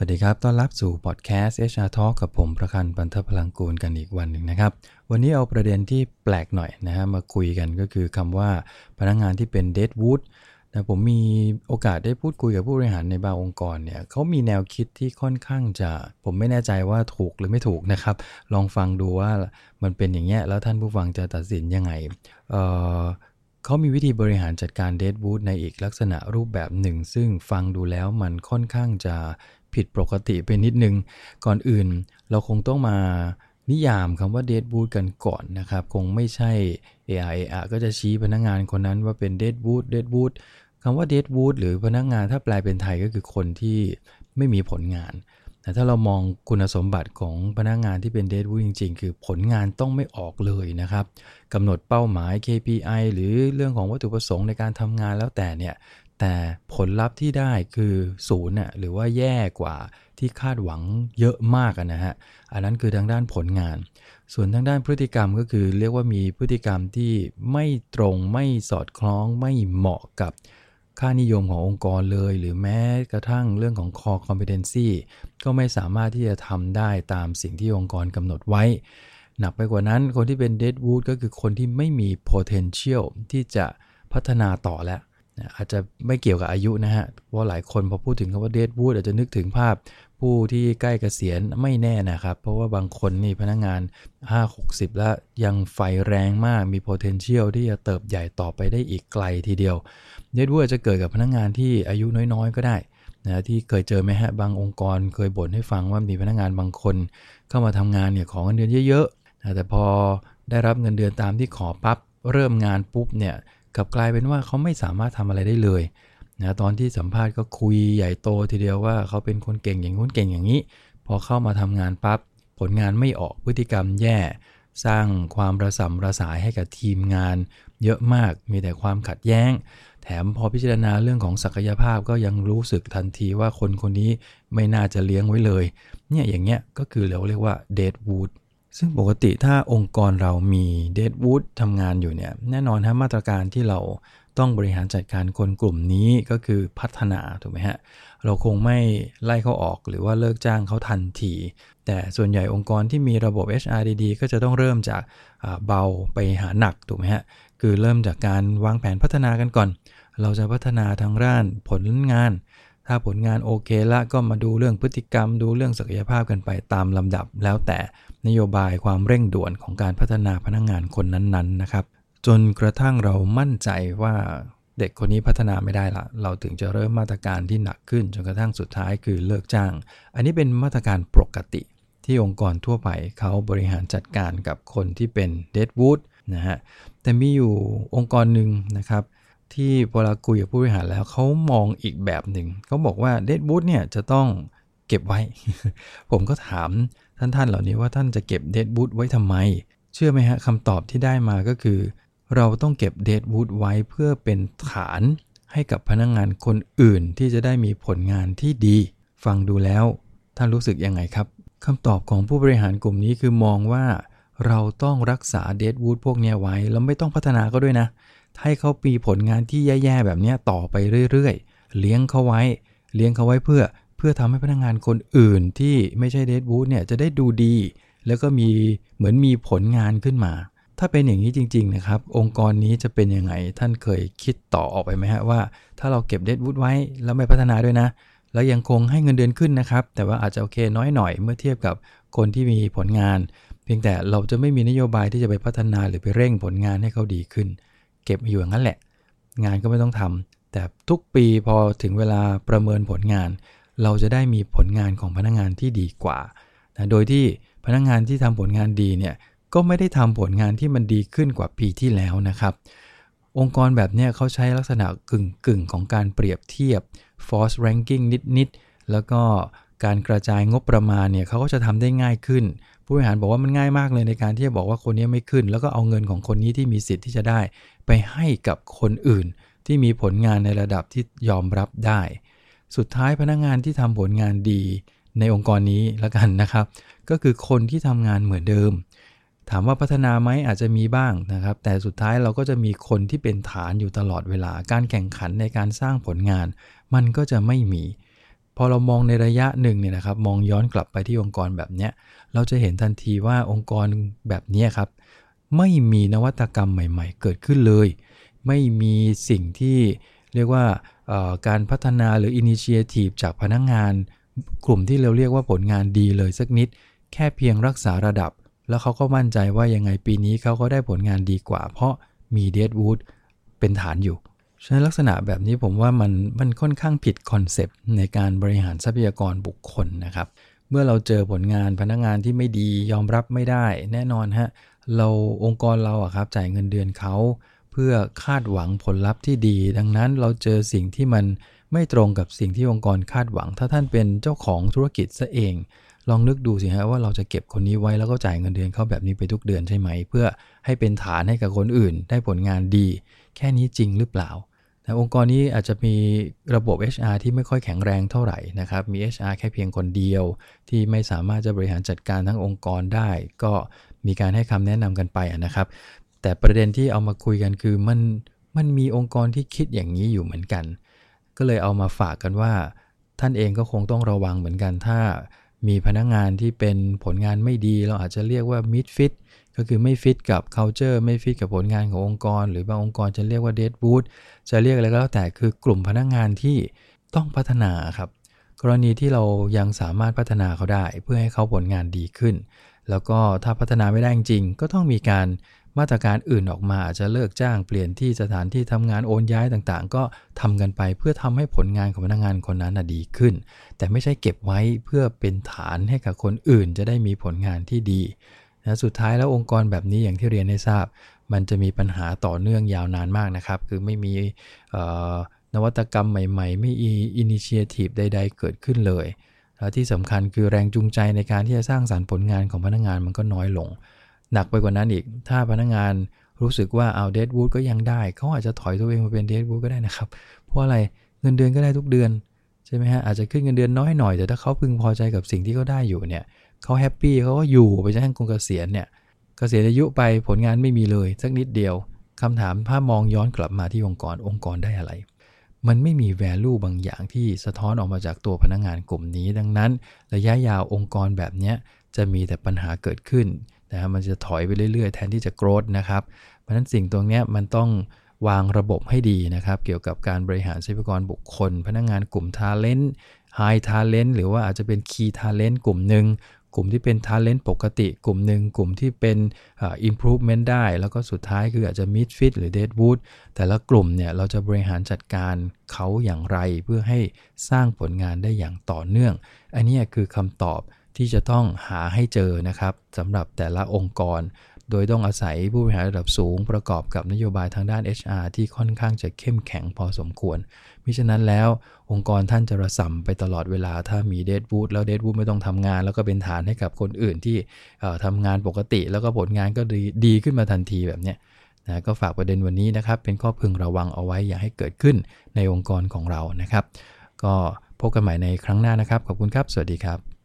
สวัสดีครับ ต้อนรับสู่พอดแคสต์ HR Talk กับผมประคันปันทพลังกูลกันอีกวันหนึ่งนะครับ วันนี้เอาประเด็นที่แปลกหน่อยนะฮะมาคุยกันก็คือคำว่าพนักงงานที่เป็น dead wood นะผมมีโอกาสได้พูดคุยกับผู้บริหารในบางองค์กรเนี่ยเขามีแนวคิดที่ค่อนข้างจะ ผมไม่แน่ใจว่าถูกหรือไม่ถูกนะครับ ลองฟังดูว่ามันเป็นอย่างเงี้ยแล้วท่านผู้ฟังจะตัดสินยังไงเเขามีวิธีบริหารจัดการเดดวูดในอีกลักษณะรูปแบบหนึ่ง ซึ่งฟังดูแล้วมันค่อนข้างจะ ผิดปกติไปนิดนึง ก่อนอื่นเราคงต้องมานิยามคำว่าเดดวูดกันก่อนนะครับ คงไม่ใช่ AI อะก็จะชี้พนักงานคนนั้นว่าเป็นเดดวูดเดดวูดคำว่าเดดวูดหรือพนักงานถ้าแปลเป็นไทยก็คือคนที่ไม่มีผลงาน แต่ถ้าเรามองคุณสมบัติของพนักงานที่เป็นเดดวูดจริง ๆ คือผลงานต้องไม่ออกเลยนะครับกำหนดเป้าหมาย KPI หรือเรื่องของวัตถุประสงค์ในการทำงานแล้วแต่เนี่ย แต่ผลลัพธ์ที่ได้คือศูนย์น่ะหรือว่าแย่กว่าที่คาดหวังเยอะมากนะฮะ อันนั้นคือทางด้านผลงาน ส่วนทางด้านพฤติกรรมก็คือเรียกว่ามีพฤติกรรมที่ไม่ตรงไม่สอดคล้องไม่เหมาะกับค่านิยมขององค์กรเลย หรือแม้กระทั่งเรื่องของ core competency ก็ไม่สามารถที่จะทำได้ตามสิ่งที่องค์กรกำหนดไว้ หนักไปกว่านั้นคนที่เป็น deadwood ก็คือคนที่ไม่มี potential ที่จะพัฒนาต่อแล้ว อาจจะไม่เกี่ยวกับอายุนะฮะ เพราะหลายคนพอพูดถึงคำว่าเดดวูดอาจจะนึกถึงภาพผู้ที่ใกล้เกษียณไม่แน่นะครับ เพราะว่าบางคนนี่พนักงงาน 5-60 แล้วยังไฟแรงมากมี potential ที่จะเติบใหญ่ต่อไปได้อีกไกลทีเดียวเดดวูดจะเกิดกับพนักงงานที่อายุน้อยๆ ก็ได้นะที่เคยเจอไหมฮะ บางองค์กรเคยบ่นให้ฟังว่ามีพนักงงานบางคน เข้ามาทำงานเนี่ยของเงินเดือนเยอะๆนะแต่พอได้รับเงินเดือนตามที่ขอปับ๊บเริ่มงานปุ๊บเนี่ย กับกลายเป็นว่าเขาไม่สามารถทำอะไรได้เลยนะตอนที่สัมภาษณ์ก็คุยใหญ่โตทีเดียวว่าเขาเป็นคนเก่งอย่างนู้นเก่งอย่างนี้ พอเข้ามาทำงานปับ๊บผลงานไม่ออกพฤติกรรมแย่ สร้างความระสำระสายให้กับทีมงาน เยอะมากมีแต่ความขัดแย้ง แถมพอพิจารณาเรื่องของศักยภาพก็ยังรู้สึกทันทีว่าคนคนนี้ไม่น่าจะเลี้ยงไว้เลย เนี่ยอย่างเงี้ยก็คือเราเรียกว่าเดดวูด ซึ่งปกติถ้าองค์กรเรามีเดดวูดทำงานอยู่เนี่ยแน่นอนฮะมาตรการที่เราต้องบริหารจัดการคนกลุ่มนี้ก็คือพัฒนาถูกไหมฮะเราคงไม่ไล่เขาออกหรือว่าเลิกจ้างเขาทันที แต่ส่วนใหญ่องค์กรที่มีระบบ HR ดีๆก็จะต้องเริ่มจากเบาไปหาหนักถูกไหมฮะคือเริ่มจากการวางแผนพัฒนากันก่อน เราจะพัฒนาทางด้านผลงาน ถ้าผลงานโอเคละก็มาดูเรื่องพฤติกรรม ดูเรื่องศักยภาพกันไปตามลำดับแล้วแต่ นโยบายความเร่งด่วนของการพัฒนาพนักงงานคนนั้นๆนะครับ จนกระทั่งเรามั่นใจว่าเด็กคนนี้พัฒนาไม่ได้ละ เราถึงจะเริ่มมาตรการที่หนักขึ้นจนกระทั่งสุดท้ายคือเลิกจ้าง อันนี้เป็นมาตรการปกติ ที่องค์กรทั่วไปเขาบริหารจัดการกับคนที่เป็นเดดวูดนะฮะ แต่มีอยู่องค์กรหนึ่งนะครับ ที่เวลาคุยกับผู้บริหารแล้วเขามองอีกแบบหนึ่งเขาบอกว่าเดดบูธเนี่ยจะต้องเก็บไว้ ผมก็ถาม ท่านท่านเหล่านี้ว่าท่านจะเก็บเดดบูธไว้ทำไม เชื่อไหมฮะคำตอบที่ได้มาก็คือ เราต้องเก็บเดดบูธไว้เพื่อเป็นฐานให้กับพนักงงานคนอื่นที่จะได้มีผลงานที่ดี ฟังดูแล้ว ท่านรู้สึกยังไงครับคำตอบของผู้บริหารกลุ่มนี้คือมองว่า เราต้องรักษาเดดวูดพวกนี้ไว้ แล้วไม่ต้องพัฒนาก็ด้วยนะ ให้เขาปีผลงานที่แย่ๆแบบนี้ต่อไปเรื่อยๆ เลี้ยงเขาไว้ เลี้ยงเขาไว้เพื่อ เพื่อทำให้พนักงงานคนอื่นที่ไม่ใช่เดดบูธเนี่ยจะได้ดูดี แล้วก็มีเหมือนมีผลงานขึ้นมา ถ้าเป็นอย่างนี้จริง ๆ นะครับ องค์กรนี้จะเป็นยังไง ท่านเคยคิดต่อออกไปไหมฮะว่า ถ้าเราเก็บเดดบูธไว้แล้วไม่พัฒนาด้วยนะ แล้วยังคงให้เงินเดือนขึ้นนะครับ แต่ว่าอาจจะโอเคน้อยหน่อยเมื่อเทียบกับคนที่มีผลงาน เพียงแต่เราจะไม่มีนโยบายที่จะไปพัฒนาหรือไปเร่งผลงานให้เขาดีขึ้น เก็บอยู่อย่างนั้นแหละ งานก็ไม่ต้องทำแต่ทุกปีพอถึงเวลาประเมินผลงาน เราจะได้มีผลงานของพนักงงานที่ดีกว่านะโดยที่พนักงงานที่ทำผลงานดีเนี่ยก็ไม่ได้ทำผลงานที่มันดีขึ้นกว่าปีที่แล้วนะครับ องค์กรแบบนี้เขาใช้ลักษณะกึ่งกึ่งของการเปรียบเทียบ force ranking นิดๆแล้วก็การกระจายงบประมาณเนี่ยเขาก็จะทำได้ง่ายขึ้น ผู้บริหารบอกว่ามันง่ายมากเลยในการที่จะบอกว่าคนนี้ไม่ขึ้น แล้วก็เอาเงินของคนนี้ที่มีสิทธิ์ที่จะได้ ไปให้กับคนอื่นที่มีผลงานในระดับที่ยอมรับได้ สุดท้ายพนักงงานที่ทำผลงานดีในองค์กรนี้ล้วกันนะครับ ก็คือคนที่ทำงานเหมือนเดิม ถามว่าพัฒนาไหมอาจจะมีบ้างนะครับ แต่สุดท้ายเราก็จะมีคนที่เป็นฐานอยู่ตลอดเวลา การแข่งขันในการสร้างผลงาน มันก็จะไม่มี พอเรามองในระยะหนึ่งเนี่ยนะครับ มองย้อนกลับไปที่องค์กรแบบเนี้ย เราจะเห็นทันทีว่าองค์กรแบบนี้ครับ ไม่มีนวัตกรรมใหม่ ๆ เกิดขึ้นเลย ไม่มีสิ่งที่ เรียกว่าการพัฒนาหรืออินิเชียทีฟจากพนักงงาน กลุ่มที่เราเรียกว่าผลงานดีเลยสักนิด แค่เพียงรักษาระดับ แล้วเขาก็มั่นใจว่ายังไงปีนี้เขาก็ได้ผลงานดีกว่า เพราะมีเดดวูดเป็นฐานอยู่ฉะนั้นลักษณะแบบนี้ผมว่ามันมันค่อนข้างผิดคอนเซปต์ในการบริหารทรัพยากรบุคคลนะครับ เมื่อเราเจอผลงานพนักงานที่ไม่ดียอมรับไม่ได้ แน่นอนฮะเราองค์กรเราอะครับจ่ายเงินเดือนเขา พื่อคาดหวังผลลัพธ์ที่ดี ดังนั้นเราเจอสิ่งที่มันไม่ตรงกับสิ่งที่องค์กรคาดหวัง ถ้าท่านเป็นเจ้าของธุรกิจซะเอง ลองนึกดูสิฮะว่าเราจะเก็บคนนี้ไว้แล้วก็จ่ายเงินเดือนเขาแบบนี้ไปทุกเดือนใช่ไหม เพื่อให้เป็นฐานให้กับคนอื่น ได้ผลงานดี แค่นี้จริงหรือเปล่าแต่องค์กรนี้อาจจะมีระบบ HR ที่ไม่ค่อยแข็งแรงเท่าไหร่นะครับ มี HR แค่เพียงคนเดียว ที่ไม่สามารถจะบริหารจัดการทั้งองค์กรได้ ก็มีการให้คำแนะนำกันไปนะครับ แต่ประเด็นที่เอามาคุยกันคือมันมันมีองค์กรที่คิดอย่างนี้อยู่เหมือนกัน ก็เลยเอามาฝากกันว่า ท่านเองก็คงต้องระวังเหมือนกัน ถ้ามีพนักงงานที่เป็นผลงานไม่ดี เราอาจจะเรียกว่า mid fit ก็คือไม่ฟิตกับ culture ไม่ฟิตกับผลงานขององค์กร หรือบางองค์กรจะเรียกว่า dead wood จะเรียกอะไรก็แล้วแต่คือกลุ่มพนักงงานที่ต้องพัฒนาครับกรณีที่เรายังสามารถพัฒนาเขาได้ เพื่อให้เขาผลงานดีขึ้น แล้วก็ถ้าพัฒนาไม่ได้จริงก็ต้องมีการ มาตรการอื่นออกมาอาจจะเลิกจ้างเปลี่ยนที่สถานที่ทำงานโอนย้ายต่างๆ ก็ทำกันไปเพื่อทำให้ผลงานของพนักงานคนนั้นดีขึ้น แต่ไม่ใช่เก็บไว้เพื่อเป็นฐานให้กับคนอื่นจะได้มีผลงานที่ดีนะสุดท้ายแล้วองค์กรแบบนี้อย่างที่เรียนให้ทราบ มันจะมีปัญหาต่อเนื่องยาวนานมากนะครับ คือไม่มีนวัตกรรมใหม่ ๆ ไม่มีอินิเชียทีฟใด ๆ เกิดขึ้นเลย และที่สำคัญคือแรงจูงใจในการที่จะสร้างสารรค์ผลงานของพนักงานมันก็น้อยลง หนักไปกว่านั้นอีก ถ้าพนักงานรู้สึกว่าเอาเดดวูดก็ยังได้ เขาอาจจะถอยตัวเองมาเป็นเดดวูดก็ได้นะครับ เพราะอะไรเงินเดือนก็ได้ทุกเดือนใช่ไหมฮะอาจจะขึ้นเงินเดือนน้อยหน่อย แต่ถ้าเขาพึงพอใจกับสิ่งที่เขาได้อยู่เนี่ยเขาแฮปปี้เขาก็อยู่ไปจนถึงคงเกษียณเนี่ยเกษียณอายุไปผลงานไม่มีเลยสักนิดเดียวคำถามถ้ามองย้อนกลับมาที่องค์กรองค์กรได้อะไร มันไม่มีแวลูบางอย่างที่สะท้อนออกมาจากตัวพนักงงานกลุ่มนี้ ดังนั้น ระยะยาวองค์กรแบบนี้จะมีแต่ปัญหาเกิดขึ้น นะมันจะถอยไปเรื่อยๆ แทนที่จะโกรธนะครับ เพราะฉะนั้นสิ่งตรงนี้มันต้องวางระบบให้ดีนะครับ เกี่ยวกับการบริหารทรัพยากรบุคคล พนักงานกลุ่ม talent high talent หรือว่าอาจจะเป็น key talent กลุ่มหนึ่งกลุ่มที่เป็น talent ปกติ กลุ่มหนึ่งกลุ่มที่เป็น improvement ได้ แล้วก็สุดท้ายคืออาจจะ misfit หรือ dead wood แต่ละกลุ่มเนี่ยเราจะบริหารจัดการเขาอย่างไร เพื่อให้สร้างผลงานได้อย่างต่อเนื่อง อันนี้คือคำตอบ ที่จะต้องหาให้เจอนะครับสำหรับแต่ละองค์กร โดยต้องอาศัยผู้บริหารระดับสูงประกอบกับนโยบายทางด้าน HR ที่ค่อนข้างจะเข้มแข็งพอสมควรมิฉะนั้นแล้วองค์กรท่านจะระสำไปตลอดเวลาถ้ามีเดดบูธแล้วเดดบูธไม่ต้องทำงาน แล้วก็เป็นฐานให้กับคนอื่นที่ทำงานปกติ แล้วก็ผลงานก็ดีดีขึ้นมาทันทีแบบนี้นะก็ฝากประเด็นวันนี้นะครับ เป็นข้อพึงระวังเอาไว้อย่าให้เกิดขึ้นในองค์กรของเรานะครับ ก็พบกันใหม่ในครั้งหน้านะครับ ขอบคุณครับ สวัสดีครับ